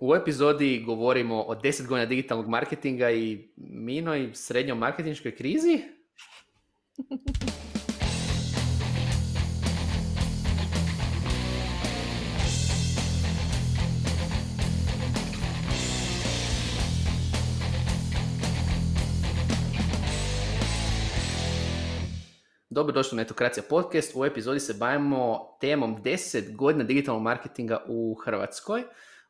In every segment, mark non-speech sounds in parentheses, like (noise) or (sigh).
U epizodi govorimo o 10 godina digitalnog marketinga i minoj srednjoj marketinškoj krizi. Dobrodošli na Netokracija podcast. U epizodi se bavimo temom 10 godina digitalnog marketinga u Hrvatskoj,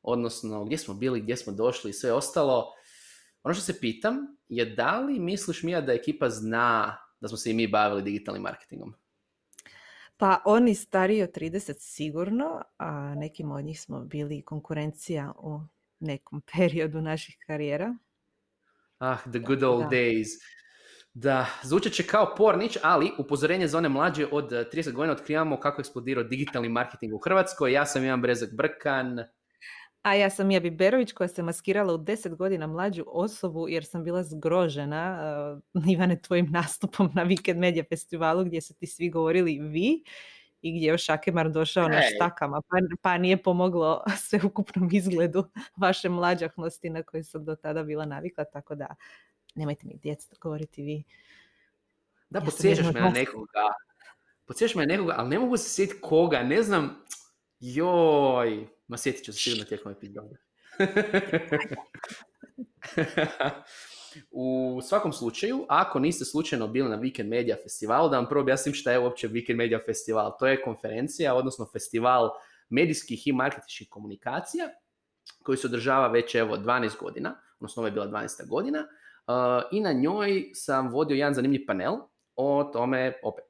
odnosno gdje smo bili, gdje smo došli i sve ostalo. Ono što se pitam je da li misliš Mija da ekipa zna da smo se i mi bavili digitalnim marketingom? Pa oni stariji od 30 sigurno, a nekim od njih smo bili konkurencija u nekom (laughs) periodu naših karijera. Ah, the good old days. Da, zvučat će kao pornić, ali upozorenje za one mlađe od 30 godina otkrivamo kako je eksplodirao digitalni marketing u Hrvatskoj. Ja sam Ivan Brezak Brkan. A ja sam Jabi Berović koja se maskirala u 10 godina mlađu osobu jer sam bila zgrožena uh, (laughs) Ivane tvojim nastupom na Weekend Media Festivalu gdje su ti svi govorili vi i gdje je još Akemar došao na štakama, pa, pa nije pomoglo (laughs) sveukupnom izgledu vaše mlađahnosti na koje sam do tada bila navikla, tako da nemojte mi djeca govoriti vi. Da, ja podsjećaš me na nekoga. Podsjećaš me na nekoga, ali ne mogu se sjetiti koga, ne znam. Joj, ma sjetit ću se sigurno tijekom epizoda. (laughs) U svakom slučaju, ako niste slučajno bili na Weekend Media Festivalu, da vam prvo objasnim šta je uopće Weekend Media Festival. To je konferencija, odnosno festival medijskih i marketičkih komunikacija koji se održava već evo 12 godina, odnosno ovo je bila 12. godina i na njoj sam vodio jedan zanimljiv panel o tome, opet,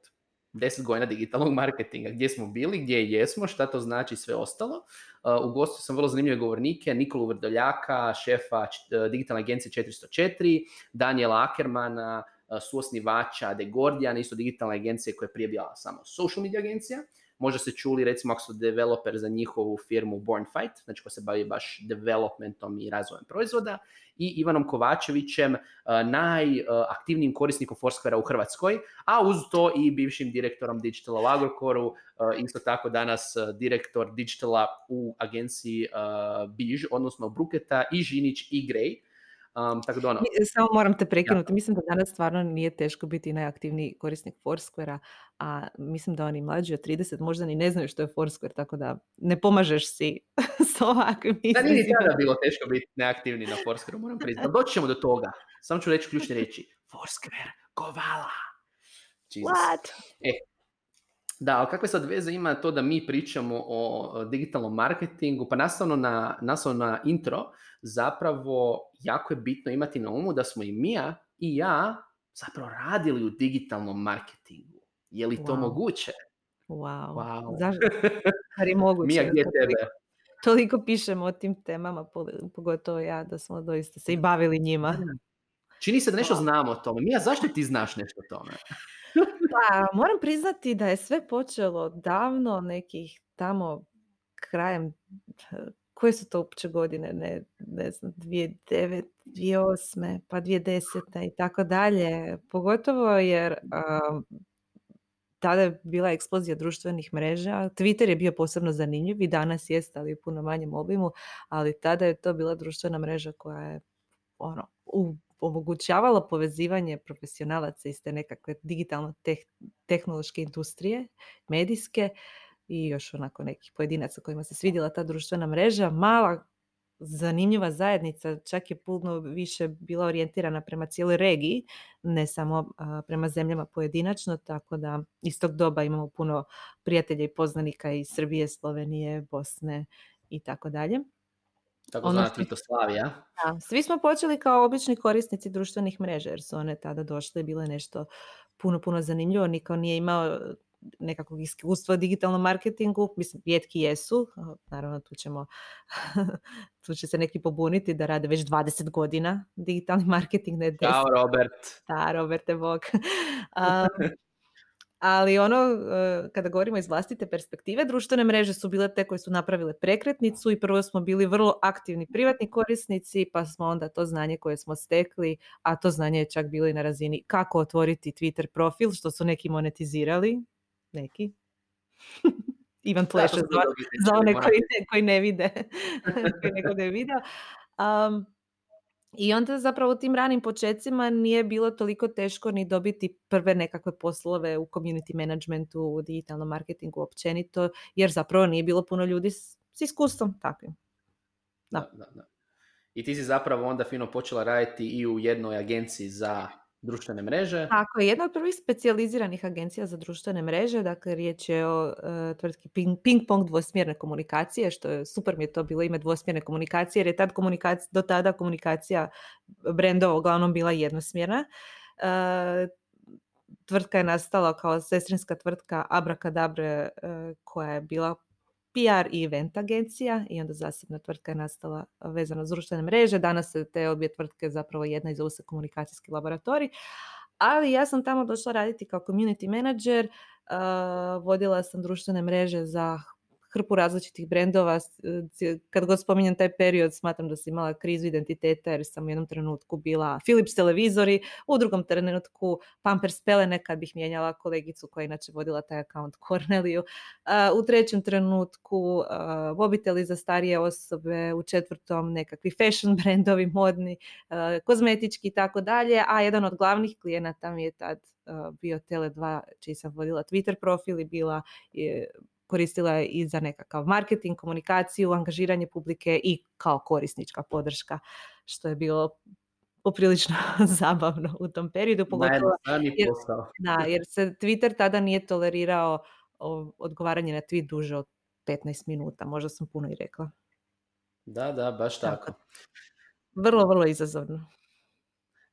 10 godina digitalnog marketinga, gdje smo bili, gdje jesmo, šta to znači sve ostalo. Uh, ugostio sam vrlo zanimljive govornike, Nikolu Vrdoljaka, šefa digitalne agencije 404, Daniela Ackermana, suosnivača The Gordian, isto digitalne agencije koja je prije bila samo social media agencija. Možda ste čuli, recimo, ako su developer za njihovu firmu Born Fight, znači ko se bavi baš developmentom i razvojem proizvoda, i Ivanom Kovačevićem, uh, najaktivnijim korisnikom Foursquare u Hrvatskoj, a uz to i bivšim direktorom digitala u Agrokoru, uh, isto tako danas uh, direktor digitala u agenciji Biž, odnosno Bruketa i Žinić i Gray. Um, tako da ono. Samo moram te prekinuti. Mislim da danas stvarno nije teško biti najaktivniji korisnik Foursquare-a, a mislim da oni mlađi od 30 možda ni ne znaju što je Foursquare, tako da ne pomažeš si (laughs) s ovakvim Da nije tada bilo teško biti neaktivni na Foursquare, moram priznati. Doći ćemo do toga. Samo ću reći ključne reći. Foursquare, kovala. What? E, da, ali kakve sad veze ima to da mi pričamo o digitalnom marketingu? Pa nastavno na, nastavno na intro, zapravo jako je bitno imati na umu da smo i Mija i ja zapravo radili u digitalnom marketingu. Je li to moguće? Wow. wow. Zašto? (laughs) moguće. Mija, gdje tebe? Toliko pišemo o tim temama, pogotovo ja, da smo doista se i bavili njima. Čini se da nešto znamo o tome. Mija, zašto ti znaš nešto o tome? (laughs) Pa, moram priznati da je sve počelo davno, nekih tamo krajem, koje su to uopće godine, ne, ne znam, 2009, 2008, pa 2010. i tako dalje. Pogotovo jer tada je bila eksplozija društvenih mreža. Twitter je bio posebno zanimljiv i danas jest, ali u puno manjem obimu, ali tada je to bila društvena mreža koja je ono, u omogućavalo povezivanje profesionalaca iz te nekakve digitalno tehnološke industrije, medijske i još onako nekih pojedinaca kojima se svidjela ta društvena mreža. Mala zanimljiva zajednica, čak je puno više bila orijentirana prema cijeloj regiji, ne samo prema zemljama pojedinačno, tako da iz tog doba imamo puno prijatelja i poznanika iz Srbije, Slovenije, Bosne i tako dalje. Tako ono Titoslavija. Da, svi smo počeli kao obični korisnici društvenih mreža jer su one tada došle i bile nešto puno, puno zanimljivo. Niko nije imao nekakvog iskustva u digitalnom marketingu, mislim, rijetki jesu, naravno tu ćemo, (laughs) tu će se neki pobuniti da rade već 20 godina digitalni (laughs) marketing, ne 10. Ćao Robert. Da, Roberte, bog. (laughs) Ali ono, e, kada govorimo iz vlastite perspektive, društvene mreže su bile te koje su napravile prekretnicu i prvo smo bili vrlo aktivni privatni korisnici, pa smo onda to znanje koje smo stekli, a to znanje je čak bilo i na razini kako otvoriti Twitter profil, što su neki monetizirali, neki. (laughs) Ivan Pleše za, za one koji ne, koji ne vide, (laughs) koji neko ne video. Um, I onda zapravo u tim ranim počecima nije bilo toliko teško ni dobiti prve nekakve poslove u community managementu, u digitalnom marketingu općenito, jer zapravo nije bilo puno ljudi s, s iskustvom takvim. Da. Da, da, I ti si zapravo onda fino počela raditi i u jednoj agenciji za društvene mreže. Tako je, jedna od prvih specijaliziranih agencija za društvene mreže, dakle riječ je o uh, tvrtki ping, ping pong dvosmjerne komunikacije, što je super mi je to bilo ime dvosmjerne komunikacije, jer je tad komunikacija, do tada komunikacija brendova uglavnom bila jednosmjerna. Uh, tvrtka je nastala kao sestrinska tvrtka Abracadabre uh, koja je bila PR i event agencija i onda zasebna tvrtka je nastala vezana uz društvene mreže. Danas se te obje tvrtke zapravo jedna i zovu se komunikacijski laboratorij. Ali ja sam tamo došla raditi kao community manager, vodila sam društvene mreže za hrpu različitih brendova. Kad god spominjem taj period, smatram da sam imala krizu identiteta jer sam u jednom trenutku bila Philips televizori, u drugom trenutku Pampers pelene kad bih mijenjala kolegicu koja inače vodila taj account (laughs) Corneliju. U trećem trenutku mobiteli za starije osobe, u četvrtom nekakvi fashion brendovi, modni, kozmetički i tako dalje, a jedan od glavnih klijenata mi je tad bio Tele2, čiji sam vodila Twitter profil i bila koristila je i za nekakav marketing, komunikaciju, angažiranje publike i kao korisnička podrška, što je bilo poprilično (laughs) zabavno u tom periodu. Pogotovo, jer, da, jer se Twitter tada nije tolerirao odgovaranje na tweet duže od 15 minuta, možda sam puno i rekla. Da, da, baš tako. tako. Vrlo, vrlo izazovno.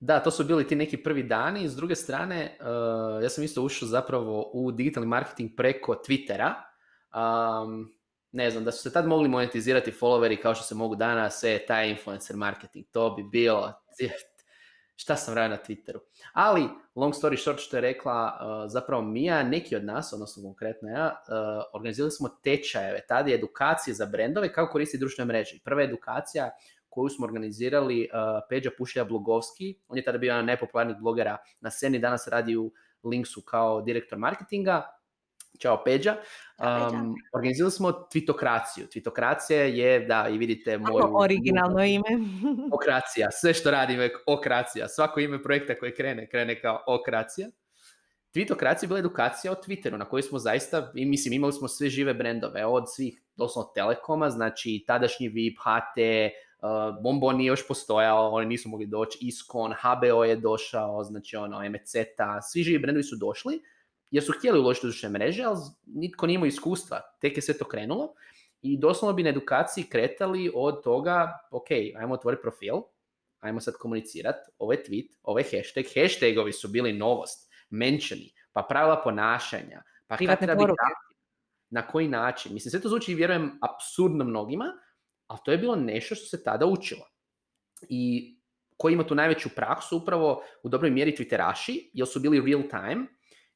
Da, to su bili ti neki prvi dani. S druge strane, uh, ja sam isto ušao zapravo u digitalni marketing preko Twittera um, ne znam, da su se tad mogli monetizirati followeri kao što se mogu danas, sve taj influencer marketing, to bi bilo, šta sam radio na Twitteru. Ali, long story short što je rekla, uh, zapravo Mija, neki od nas, odnosno konkretno ja, uh, organizirali smo tečajeve, tada je edukacije za brendove kako koristiti društvene mreže. Prva edukacija koju smo organizirali uh, Peđa Pušlja Blogovski, on je tada bio jedan najpopularnijih blogera na sceni, danas radi u Linksu kao direktor marketinga, Ćao Peđa. Um, organizirali smo Tvitokraciju. Tvitokracija je, da, i vidite moju... originalno ime. (laughs) okracija. Sve što radim je okracija. Svako ime projekta koji krene, krene kao okracija. Tweetokracija je bila edukacija o Twitteru na kojoj smo zaista, i mislim, imali smo sve žive brendove, od svih, doslovno Telekoma, znači tadašnji VIP, HT, uh, Bombon nije još postojao, oni nisu mogli doći, Iskon, HBO je došao, znači ono, MCT, svi živi brendovi su došli jer su htjeli uložiti u društvene mreže, ali nitko nije imao iskustva, tek je sve to krenulo i doslovno bi na edukaciji kretali od toga, ok, ajmo otvoriti profil, ajmo sad komunicirati, ovo je tweet, ovo je hashtag, hashtagovi su bili novost, menšani, pa pravila ponašanja, pa kada treba biti na koji način. Mislim, sve to zvuči, vjerujem, absurdno mnogima, ali to je bilo nešto što se tada učilo. I koji ima tu najveću praksu, upravo u dobroj mjeri Twitteraši, jer su bili real time,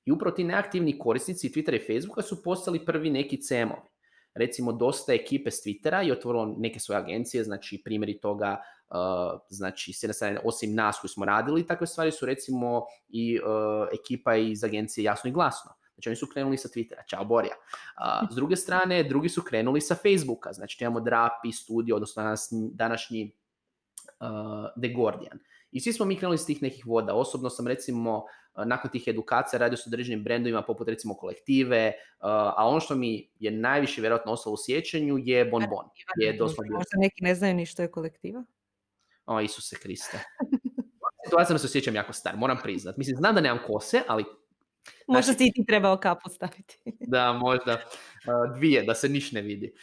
i upravo ti neaktivni korisnici Twittera i Facebooka su postali prvi neki cemovi. Recimo, dosta ekipe s Twittera je otvorilo neke svoje agencije, znači primjeri toga, uh, znači s osim nas koji smo radili, takve stvari su recimo i uh, ekipa iz agencije Jasno i Glasno. Znači oni su krenuli sa Twittera, čao Borja. S druge strane, drugi su krenuli sa Facebooka, znači imamo Drapi, Studio, odnosno danas, današnji uh, The Guardian. I svi smo mi krenuli s tih nekih voda. Osobno sam recimo nakon tih edukacija radio s određenim brendovima poput recimo kolektive, a ono što mi je najviše vjerojatno ostalo u sjećanju je Bonbon. Je doslovno... Možda neki ne znaju ni što je kolektiva? O, Isuse Kriste. (laughs) Situacija se osjećam jako star, moram priznat. Mislim, znam da nemam kose, ali Možda znači, si i ti trebao kapu staviti. da, možda. (laughs) dvije, da se niš ne vidi.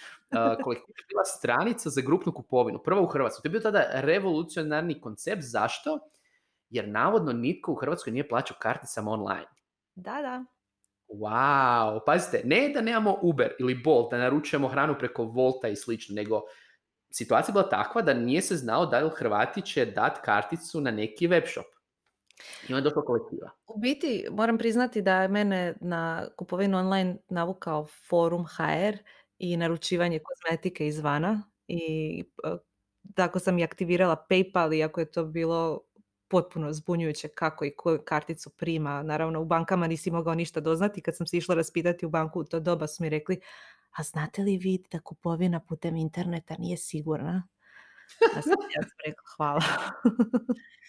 kolektiv je bila stranica za grupnu kupovinu. Prva u Hrvatskoj. To je bio tada revolucionarni koncept. Zašto? Jer navodno nitko u Hrvatskoj nije plaćao karticama online. Da, da. Wow, pazite, ne da nemamo Uber ili Bolt, da naručujemo hranu preko Volta i slično, nego situacija je bila takva da nije se znao da li Hrvati će dati karticu na neki web shop. I onda kolektiva. U biti moram priznati da je mene na kupovinu online navukao forum HR i naručivanje kozmetike izvana i e, tako sam i aktivirala PayPal iako je to bilo potpuno zbunjujuće kako i koju karticu prima. Naravno u bankama nisi mogao ništa doznati. Kad sam se išla raspitati u banku to doba su mi rekli a znate li vi da kupovina putem interneta nije sigurna? Ja sam, ja sam rekla, hvala. (laughs)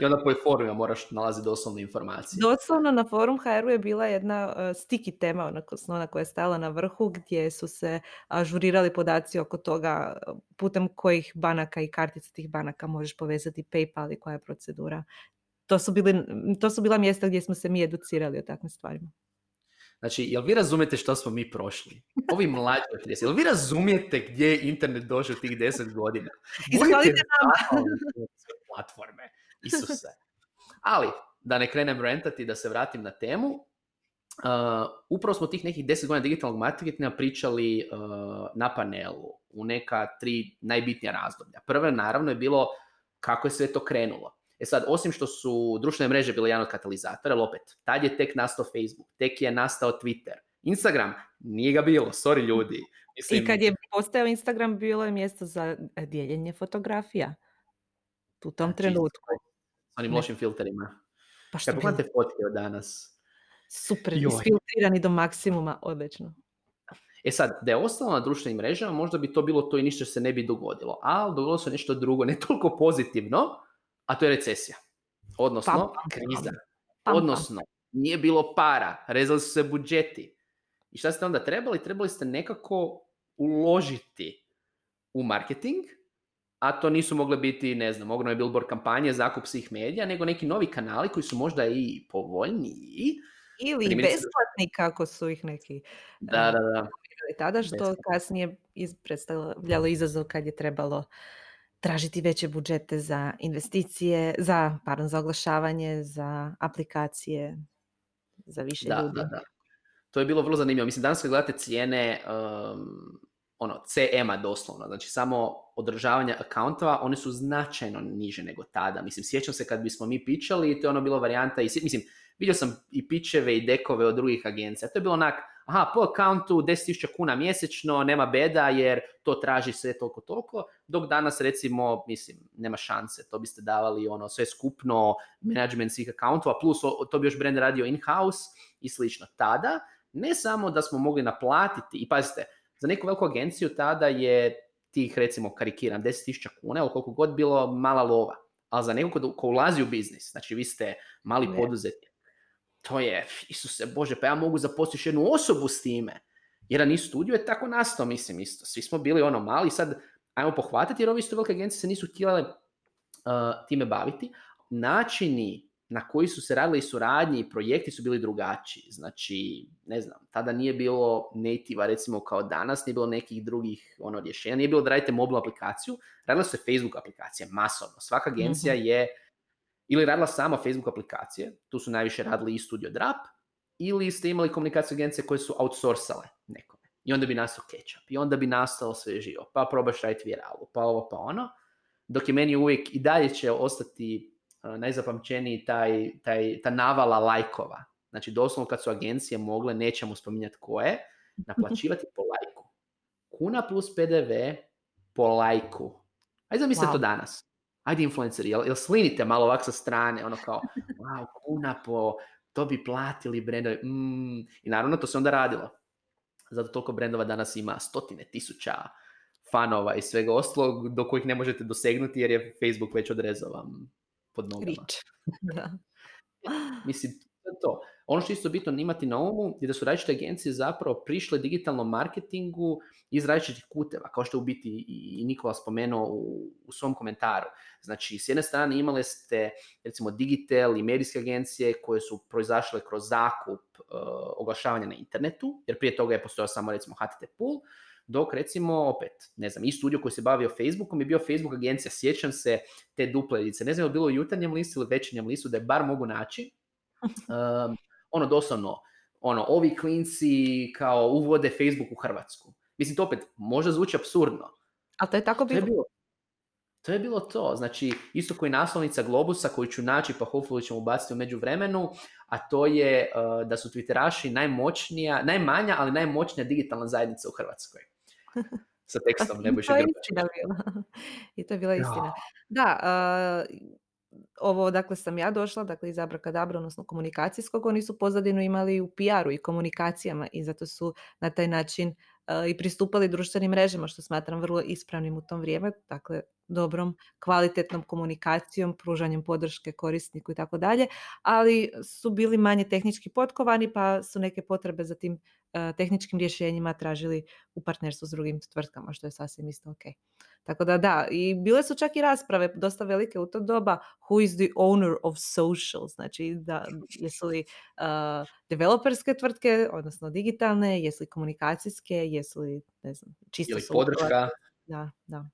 I onda po forumima moraš nalaziti doslovne informacije. Doslovno na forum HR-u je bila jedna uh, stiki tema, onako, ona koja je stala na vrhu, gdje su se ažurirali podaci oko toga putem kojih banaka i kartica tih banaka možeš povezati PayPal i koja je procedura. To su, bili, to su bila mjesta gdje smo se mi educirali o takvim stvarima. Znači, jel vi razumijete što smo mi prošli? Ovi mlađi od 30. Jel vi razumijete gdje je internet došao tih 10 godina? (laughs) Budite nama. platforme. Isuse. Ali, da ne krenem rentati, da se vratim na temu, uh, upravo smo tih nekih 10 godina digitalnog marketinga pričali uh, na panelu u neka tri najbitnija razdoblja. Prvo, naravno, je bilo kako je sve to krenulo. E sad, osim što su društvene mreže bile jedan od katalizatora, ali opet, tad je tek nastao Facebook, tek je nastao Twitter. Instagram, nije ga bilo, sorry ljudi. Mislim... I kad je postao Instagram, bilo je mjesto za dijeljenje fotografija. U tom znači, trenutku. S onim lošim filterima. Pa što Kad pogledate fotke od danas. Super, isfiltrirani do maksimuma, odlično. E sad, da je ostalo na društvenim mrežama, možda bi to bilo to i ništa se ne bi dogodilo. Ali dogodilo se nešto drugo, ne toliko pozitivno, a to je recesija. Odnosno, kriza. Odnosno, nije bilo para, rezali su se budžeti. I šta ste onda trebali? Trebali ste nekako uložiti u marketing, a to nisu mogle biti, ne znam, ogromne billboard kampanje, zakup svih medija, nego neki novi kanali koji su možda i povoljniji. Ili besplatni kako su ih neki da, da, da. tada, što kasnije predstavljalo izazov kad je trebalo tražiti veće budžete za investicije, za, pardon, za oglašavanje, za aplikacije, za više da, ljudi. Da, da. To je bilo vrlo zanimljivo. Mislim, danas kad gledate cijene um, ono, CM-a doslovno, znači samo održavanje akauntova, one su značajno niže nego tada. Mislim, sjećam se kad bismo mi pičali, to je ono bilo varijanta, i, mislim, vidio sam i pičeve i dekove od drugih agencija, to je bilo onak, aha, po akauntu 10.000 kuna mjesečno, nema beda jer to traži sve toliko toliko, dok danas recimo, mislim, nema šanse, to biste davali ono sve skupno, management svih akauntova, plus to bi još brand radio in-house i slično. Tada, ne samo da smo mogli naplatiti, i pazite, za neku veliku agenciju tada je tih recimo karikiram 10.000 kuna ili koliko god bilo mala lova. Ali za nekog ko, ulazi u biznis, znači vi ste mali ne. poduzetnik, to je, Isuse Bože, pa ja mogu zaposliti jednu osobu s time. Jedan iz studio je tako nastao, mislim, isto. Svi smo bili ono mali, sad ajmo pohvatati, jer ovi isto velike agencije se nisu htjele uh, time baviti. Načini na koji su se radile i suradnje i projekti su bili drugačiji. Znači, ne znam, tada nije bilo native recimo kao danas, nije bilo nekih drugih ono, rješenja, nije bilo da radite mobilnu aplikaciju, radila se Facebook aplikacija, masovno. Svaka agencija mm-hmm. je ili radila sama Facebook aplikacije, tu su najviše radili i Studio Drap, ili ste imali komunikacije agencije koje su outsourcale nekome. I onda bi nastao ketchup, i onda bi nastalo sve živo, pa probaš raditi viralu, pa ovo, pa ono. Dok je meni uvijek i dalje će ostati najzapamćeniji taj, taj, ta navala lajkova. Znači doslovno kad su agencije mogle, nećemo spominjati koje, (laughs) naplaćivati po lajku. Kuna plus PDV po lajku. Ajde zamislite wow. to danas. Ajde influenceri, jel, jel slinite malo ovak sa strane, ono kao, wow, kuna po, to bi platili brendovi. Mm. I naravno to se onda radilo. Zato toliko brendova danas ima stotine tisuća fanova i svega ostalog do kojih ne možete dosegnuti jer je Facebook već odrezao vam pod nogama. (laughs) da. (laughs) Mislim, to. Ono što je isto bitno imati na umu je da su različite agencije zapravo prišle digitalnom marketingu iz različitih kuteva, kao što je u biti i Nikola spomenuo u, u svom komentaru. Znači, s jedne strane imali ste recimo digital i medijske agencije koje su proizašle kroz zakup uh, oglašavanja na internetu, jer prije toga je postojao samo recimo HTT pool, dok recimo opet, ne znam, i studio koji se bavio Facebookom je bio Facebook agencija, sjećam se te duple edice, ne znam je li bilo u jutarnjem listu ili večernjem listu da je bar mogu naći, (laughs) um, ono doslovno, ono, ovi klinci kao uvode Facebook u Hrvatsku. Mislim, to opet možda zvuči absurdno. Ali to je tako bilo. To je bilo, to je bilo to. Znači, isto koji naslovnica Globusa koju ću naći, pa hopefully ćemo ubaciti u međuvremenu, a to je uh, da su Twitteraši najmoćnija, najmanja, ali najmoćnija digitalna zajednica u Hrvatskoj sa tekstom Nebojše Grbačića. I to je bila istina. Da, uh, ovo dakle sam ja došla, dakle iz Abrakadabra, odnosno komunikacijskog, oni su pozadinu imali u PR-u i komunikacijama i zato su na taj način i pristupali društvenim mrežama, što smatram vrlo ispravnim u tom vrijeme, dakle dobrom, kvalitetnom komunikacijom, pružanjem podrške korisniku i tako dalje, ali su bili manje tehnički potkovani pa su neke potrebe za tim tehničkim rješenjima tražili u partnerstvu s drugim tvrtkama, što je sasvim isto ok. Tako da da, i bile su čak i rasprave dosta velike u to doba who is the owner of social, znači da jesu li uh, developerske tvrtke, odnosno digitalne, jesu li komunikacijske, jesu li, ne znam, čisto Ili podrška. Da, da.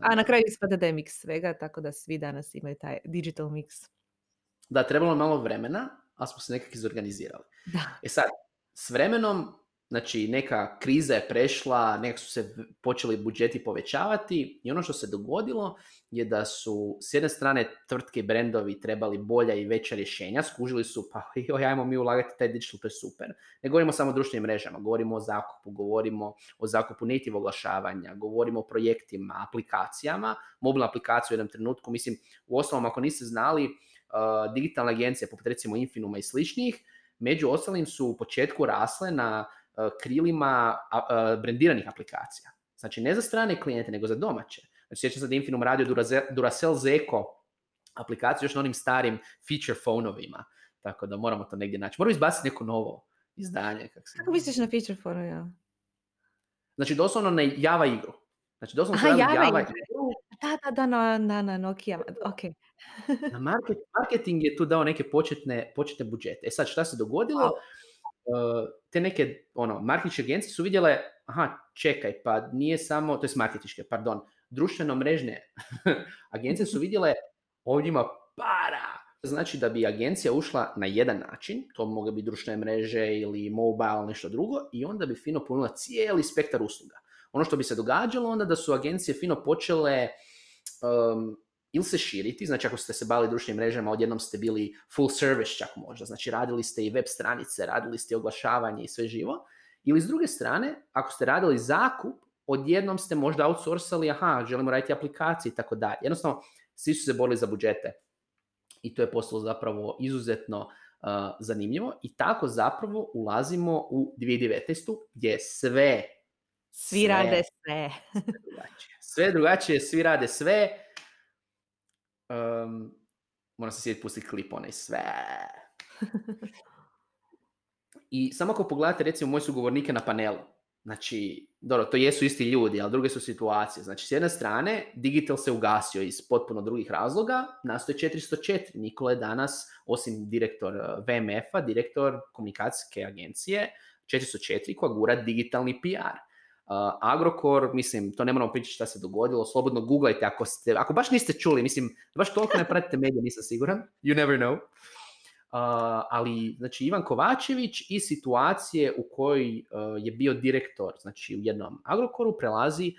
A na kraju ispada da je mix svega, tako da svi danas imaju taj digital mix. Da, trebalo malo vremena, ali smo se nekako izorganizirali. Da. E sad, s vremenom Znači, neka kriza je prešla, nekak su se počeli budžeti povećavati i ono što se dogodilo je da su s jedne strane tvrtke i brendovi trebali bolja i veća rješenja, skužili su pa (laughs) joj, ajmo mi ulagati taj digital, to je super. Ne govorimo samo o društvenim mrežama, govorimo o zakupu, govorimo o zakupu native oglašavanja, govorimo o projektima, aplikacijama, mobilna aplikacija u jednom trenutku, mislim, u osnovom ako niste znali, uh, digitalne agencije poput recimo Infinuma i sličnih, među ostalim su u početku rasle na E, krilima brandiranih aplikacija. Znači ne za strane klijente, nego za domaće. Znači sjećam se da Infinum radio Duracell Zeko aplikaciju još na onim starim feature phonovima. Tako da moramo to negdje naći. Moramo izbaciti neko novo izdanje. Kako, kako misliš na feature phone Znači doslovno na Java igru. Znači doslovno Aha, Java, Java igru. Da, da, da, na, na, na Nokia. Ok. na market, marketing je tu dao neke početne, početne budžete. E sad šta se dogodilo? te neke ono, marketičke agencije su vidjele, aha, čekaj, pa nije samo, to je marketičke, pardon, društveno mrežne (laughs) agencije su (laughs) vidjele, ovdje ima para. Znači da bi agencija ušla na jedan način, to mogu biti društvene mreže ili mobile, nešto drugo, i onda bi fino punila cijeli spektar usluga. Ono što bi se događalo onda da su agencije fino počele um, ili se širiti, znači ako ste se bavili društvenim mrežama, odjednom ste bili full service čak možda, znači radili ste i web stranice, radili ste i oglašavanje i sve živo, ili s druge strane, ako ste radili zakup, odjednom ste možda outsourcali, aha, želimo raditi aplikacije i tako dalje. Jednostavno, svi su se borili za budžete i to je postalo zapravo izuzetno uh, zanimljivo i tako zapravo ulazimo u 2019. gdje sve svi rade sve. sve. Sve drugačije, svi rade sve Um, moram se sjetiti pustiti klip onaj sve. (laughs) I samo ako pogledate recimo moje sugovornike na panelu, znači, dobro, to jesu isti ljudi, ali druge su situacije. Znači, s jedne strane, Digital se ugasio iz potpuno drugih razloga, nastoje 404. Nikola je danas, osim direktor eh, VMF-a, direktor komunikacijske agencije 404 koja gura digitalni PR. Uh, Agrokor, mislim, to ne moramo pričati šta se dogodilo, slobodno googlajte ako, ste, ako baš niste čuli, mislim, baš toliko ne pratite medije, nisam siguran, you never know. Uh, ali, znači, Ivan Kovačević i situacije u kojoj uh, je bio direktor, znači u jednom Agrokoru, prelazi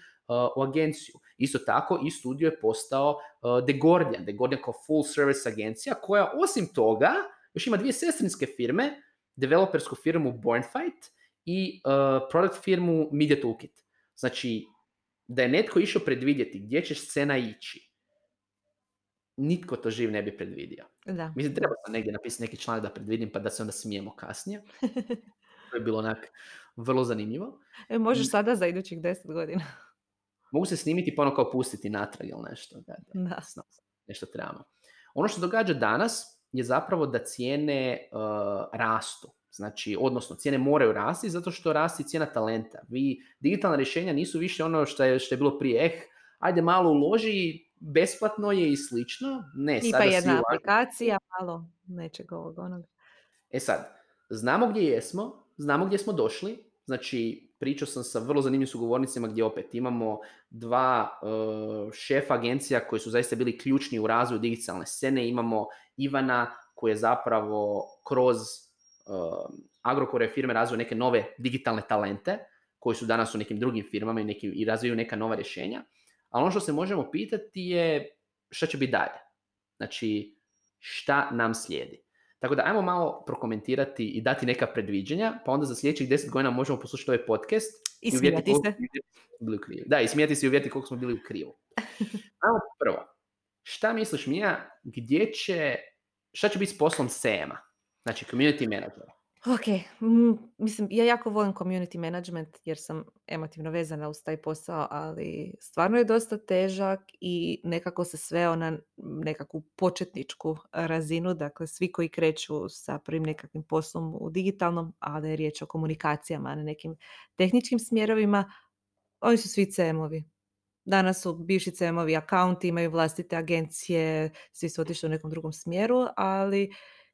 u agenciju. Isto tako i studio je postao uh, The Guardian, The Guardian kao full service agencija koja osim toga još ima dvije sestrinske firme, developersku firmu Bornfight i uh, product firmu Media Toolkit. Znači, da je netko išao predvidjeti gdje će scena ići, nitko to živ ne bi predvidio. Da. Mislim, treba sam negdje napisati neki članak da predvidim pa da se onda smijemo kasnije. (laughs) to je bilo onak vrlo zanimljivo. E, možeš sada za idućih deset godina. Mogu se snimiti pa ono kao pustiti natrag ili nešto. Da, da, da. Nešto trebamo. Ono što događa danas je zapravo da cijene uh, rastu. Znači, odnosno, cijene moraju rasti zato što rasti cijena talenta. Vi, digitalna rješenja nisu više ono što je, što je bilo prije, eh, ajde malo uloži, besplatno je i slično. Ne, I pa jedna aplikacija, malo nečeg ovog onog. E sad, znamo gdje jesmo, znamo gdje smo došli, znači pričao sam sa vrlo zanimljivim sugovornicima gdje opet imamo dva uh, šefa agencija koji su zaista bili ključni u razvoju digitalne scene, imamo Ivana koji je zapravo kroz uh, Agrokore firme razviju neke nove digitalne talente koji su danas u nekim drugim firmama i, neki, i razviju neka nova rješenja. Ali ono što se možemo pitati je šta će biti dalje. Znači, šta nam slijedi. Tako da ajmo malo prokomentirati i dati neka predviđanja, pa onda za sljedećih deset godina možemo poslušati ovaj podcast. I, i smijati se. Bili u krivu. Da, i smijati se i uvjeti koliko smo bili u krivu. (laughs) Ajmo prvo. šta misliš Mija, gdje će, šta će biti s poslom SEMA, znači community manager? Ok, mislim, ja jako volim community management jer sam emotivno vezana uz taj posao, ali stvarno je dosta težak i nekako se sveo na nekakvu početničku razinu, dakle svi koji kreću sa prvim nekakvim poslom u digitalnom, a da je riječ o komunikacijama, a ne nekim tehničkim smjerovima, oni su svi CM-ovi. Danas su bivši CM-ovi akaunti, imaju vlastite agencije, svi su otišli u nekom drugom smjeru, ali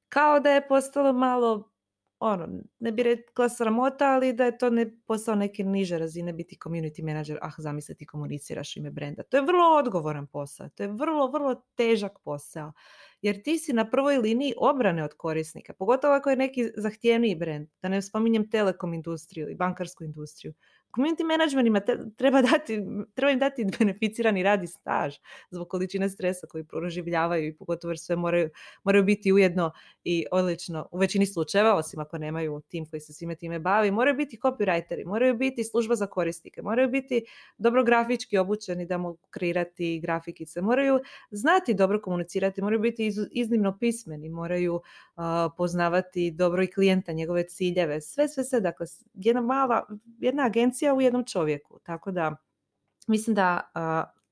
kao da je postalo malo ono, ne bi rekla sramota, ali da je to ne posao neke niže razine biti community manager, ah zamisli ti komuniciraš ime brenda. To je vrlo odgovoran posao, to je vrlo, vrlo težak posao. Jer ti si na prvoj liniji obrane od korisnika, pogotovo ako je neki zahtjevniji brend, da ne spominjem telekom industriju i bankarsku industriju. Community managementima treba, dati, treba im dati beneficirani radi staž zbog količine stresa koji proživljavaju i pogotovo jer sve moraju, moraju biti ujedno i odlično u većini slučajeva, osim ako nemaju tim koji se svime time bavi, moraju biti copywriteri, moraju biti služba za korisnike, moraju biti dobro grafički obučeni da mogu kreirati grafikice, moraju znati dobro komunicirati, moraju biti iznimno pismeni, moraju poznavati dobro i klijenta, njegove ciljeve, sve, sve, sve. Dakle, jedna mala, jedna agencija u jednom čovjeku. Tako da, mislim da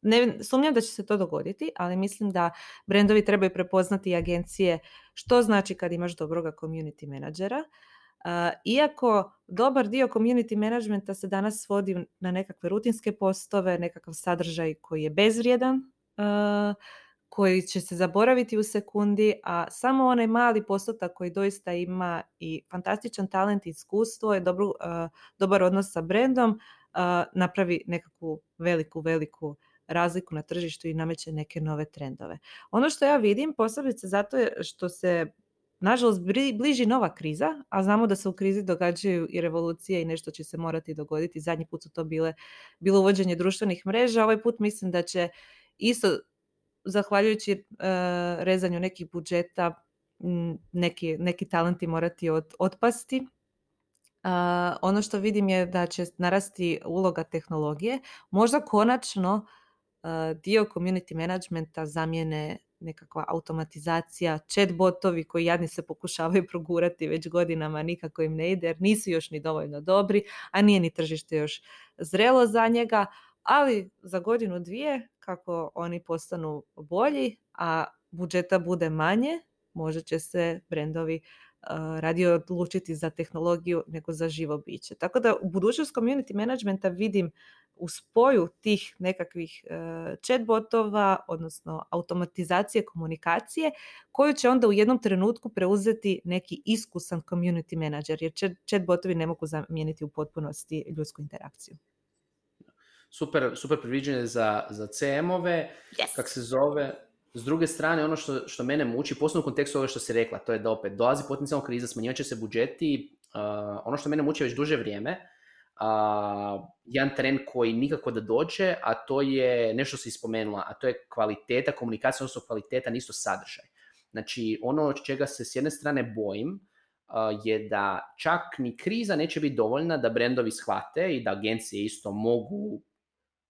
ne sumnjam da će se to dogoditi, ali mislim da brendovi trebaju prepoznati agencije što znači kad imaš dobroga community menadžera. iako dobar dio community managementa se danas svodi na nekakve rutinske postove, nekakav sadržaj koji je bezvrijedan, koji će se zaboraviti u sekundi, a samo onaj mali postotak koji doista ima i fantastičan talent i iskustvo je dobru, dobar odnos sa brendom, napravi nekakvu veliku, veliku razliku na tržištu i nameće neke nove trendove. Ono što ja vidim, posebice zato je što se nažalost bliži nova kriza, a znamo da se u krizi događaju i revolucije i nešto će se morati dogoditi. Zadnji put su to bile bilo uvođenje društvenih mreža, ovaj put mislim da će isto zahvaljujući uh, rezanju nekih budžeta neki, neki talenti morati od, otpasti. Uh, ono što vidim je da će narasti uloga tehnologije. Možda konačno dio community managementa zamijene nekakva automatizacija, chatbotovi koji jadni se pokušavaju (laughs) progurati već godinama, nikako im ne ide jer nisu još ni dovoljno dobri, a nije ni tržište još zrelo za njega, ali za godinu dvije kako oni postanu bolji, a budžeta bude manje, možda će se brendovi uh, radije odlučiti za tehnologiju nego za živo biće. Tako da u budućnost community managementa vidim u spoju tih nekakvih uh, chatbotova, odnosno automatizacije komunikacije, koju će onda u jednom trenutku preuzeti neki iskusan community manager, jer chatbotovi ne mogu zamijeniti u potpunosti ljudsku interakciju super, super predviđanje za, za CM-ove, yes. kak se zove. S druge strane, ono što, što mene muči, posebno u kontekstu ove što si rekla, to je da opet dolazi potencijalna kriza, smanjivat će se budžeti, uh, ono što mene muči već duže vrijeme, uh, jedan trend koji nikako da dođe, a to je nešto se ispomenula, a to je kvaliteta komunikacije, odnosno kvaliteta, nisto sadržaj. Znači, ono od čega se s jedne strane bojim, je da čak ni kriza neće biti dovoljna da brendovi shvate i da agencije isto mogu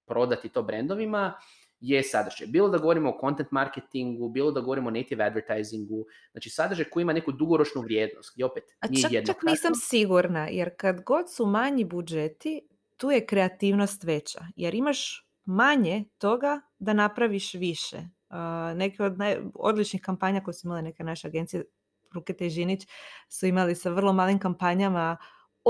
prodati to brendovima je sadržaj. Bilo da govorimo o content marketingu, bilo da govorimo o native advertisingu, znači sadržaj koji ima neku dugoročnu vrijednost, gdje opet nije A čak, čak nisam sigurna, jer kad god su manji budžeti, tu je kreativnost veća, jer imaš manje toga da napraviš više. Uh, neke od naj, odličnih kampanja koje su imale neke naše agencije, Rukete i Žinić, su imali sa vrlo malim kampanjama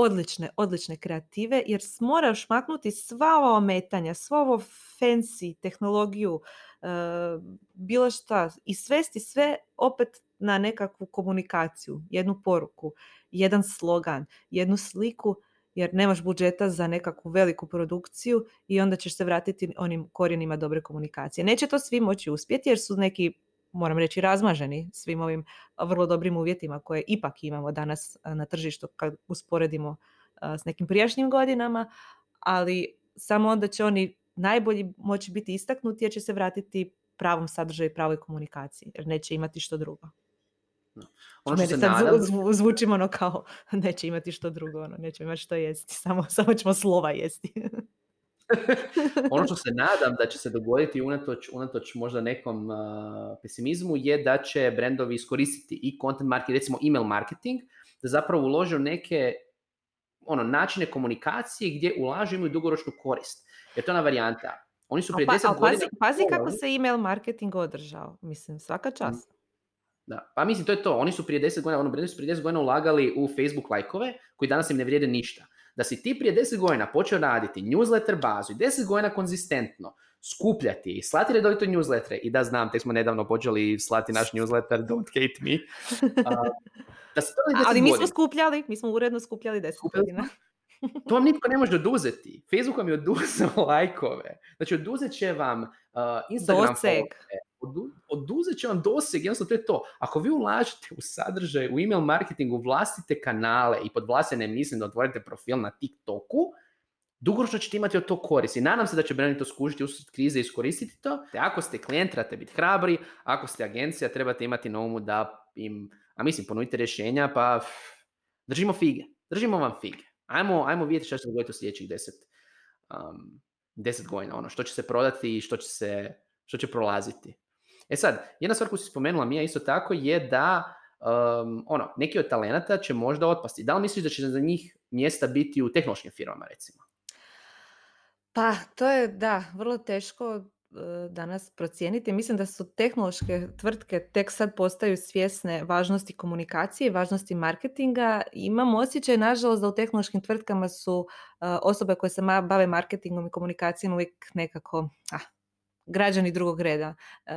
odlične, odlične kreative jer moraš maknuti sva ova ometanja, svo ovo fancy tehnologiju, e, bilo šta i svesti sve opet na nekakvu komunikaciju, jednu poruku, jedan slogan, jednu sliku jer nemaš budžeta za nekakvu veliku produkciju i onda ćeš se vratiti onim korijenima dobre komunikacije. Neće to svi moći uspjeti jer su neki moram reći razmaženi svim ovim vrlo dobrim uvjetima koje ipak imamo danas na tržištu kad usporedimo s nekim prijašnjim godinama, ali samo onda će oni najbolji moći biti istaknuti jer će se vratiti pravom sadržaju i pravoj komunikaciji jer neće imati što drugo. No. Ono što se nadam... zvučimo ono kao (laughs) neće imati što drugo, ono, neće imati što jesti, samo, (laughs) samo ćemo slova jesti. (laughs) (laughs) ono što se nadam da će se dogoditi unatoč, unatoč možda nekom pesimizmu je da će brendovi iskoristiti i content marketing, recimo email marketing, da zapravo ulože neke ono, načine komunikacije gdje ulažu imaju dugoročnu korist. Jer to je ona varijanta. Oni su prije pa, 10 godina... Pazi, pazi kako se email marketing održao. Mislim, svaka čast. Da. Pa mislim, to je to. Oni su prije 10 godina, ono, su prije 10 godina ulagali u Facebook lajkove, koji danas im ne vrijede ništa. Da si ti prije 10 godina počeo raditi newsletter bazu i 10 godina konzistentno skupljati i slati redovito newslettere i da znam, tek smo nedavno počeli slati naš newsletter Don't Hate Me. da Ali mi smo skupljali, mi smo uredno skupljali 10 godina. To vam nitko ne može oduzeti. Facebook vam je oduzeo (laughs) lajkove. Znači, oduzet će vam uh, Instagram Doseg. Oduzet će vam doseg. Jednostavno, to je to. Ako vi ulažete u sadržaj, u email marketingu, vlastite kanale i pod vlastite mislim da otvorite profil na TikToku, dugoročno ćete imati od to korist. I nadam se da će Brandon to skužiti usred krize i iskoristiti to. Te ako ste klijent, trebate biti hrabri. Ako ste agencija, trebate imati na umu da im, a mislim, ponudite rješenja, pa držimo fige. Držimo vam fige. Ajmo, ajmo vidjeti što će se dogoditi u sljedećih deset, um, deset godina. Ono, što će se prodati i što će, se, što će prolaziti. E sad, jedna stvar koju si spomenula Mija isto tako je da um, ono, neki od talenata će možda otpasti. Da li misliš da će za njih mjesta biti u tehnološkim firmama recimo? Pa, to je, da, vrlo teško E, danas procijeniti. Mislim da su tehnološke tvrtke tek sad postaju svjesne važnosti komunikacije i važnosti marketinga. Imam osjećaj, nažalost, da u tehnološkim tvrtkama su e, osobe koje se bave marketingom i komunikacijom uvijek nekako ah, građani drugog reda. E,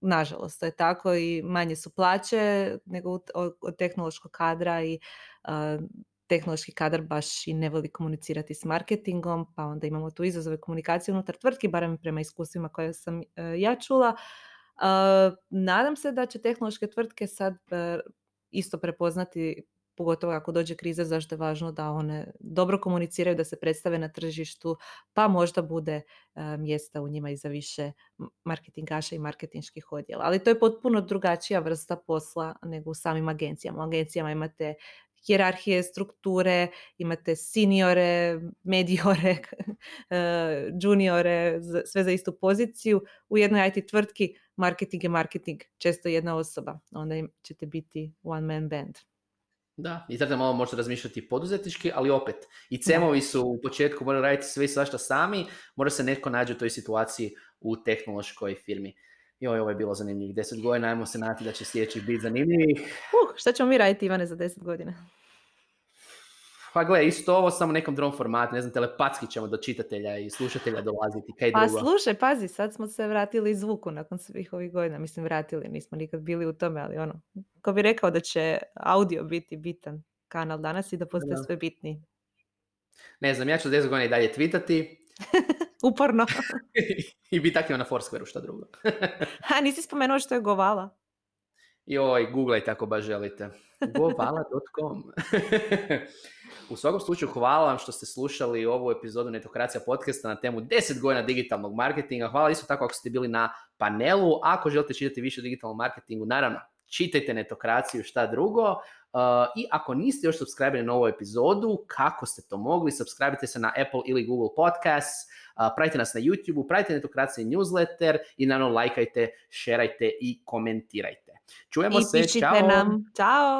nažalost, to je tako i manje su plaće nego od tehnološkog kadra i tehnološki kadar baš i ne voli komunicirati s marketingom, pa onda imamo tu izazove komunikacije unutar tvrtki, barem prema iskustvima koje sam e, ja čula. E, nadam se da će tehnološke tvrtke sad e, isto prepoznati pogotovo ako dođe kriza, zašto je važno da one dobro komuniciraju, da se predstave na tržištu, pa možda bude mjesta u njima i za više marketingaša i marketinških odjela. Ali to je potpuno drugačija vrsta posla nego u samim agencijama. U agencijama imate hjerarhije, strukture, imate seniore, mediore, (laughs) eh, juniore, sve za istu poziciju. U jednoj IT tvrtki marketing je marketing, često jedna osoba. Onda ćete biti one man band. Da, i zato malo možete razmišljati poduzetnički, ali opet, i cemovi su u početku moraju raditi sve i svašta sami, mora se netko nađe u toj situaciji u tehnološkoj firmi. Joj, ovo je bilo zanimljivih deset godina, ajmo se nadati da će sljedećih biti zanimljivih. Uh, šta ćemo mi raditi, Ivane, za deset godina? Pa gle, isto ovo samo nekom drugom formatu, ne znam, telepatski ćemo do čitatelja i slušatelja dolaziti, kaj pa, drugo. Pa slušaj, pazi, sad smo se vratili zvuku nakon svih ovih godina, mislim vratili, nismo nikad bili u tome, ali ono, ko bi rekao da će audio biti bitan kanal danas i da postaje sve bitniji. Ne znam, ja ću 10 godina i dalje tweetati, (laughs) Uporno. (laughs) I biti aktivan na Foursquare, šta drugo. (laughs) A, nisi spomenuo što je Govala? Joj, googlajte ako baš želite. Govala.com (laughs) U svakom slučaju hvala vam što ste slušali ovu epizodu Netokracija podcasta na temu 10 godina digitalnog marketinga. Hvala isto tako ako ste bili na panelu. Ako želite čitati više o digitalnom marketingu, naravno, čitajte Netokraciju, šta drugo. Uh, I ako niste još subscriberi na ovu epizodu, kako ste to mogli? Subscribite se na Apple ili Google Podcasts, uh, pratite nas na YouTube, pratite Netokraciju newsletter i naravno lajkajte, šerajte i komentirajte. Čujemo I se, čao! nam, čao!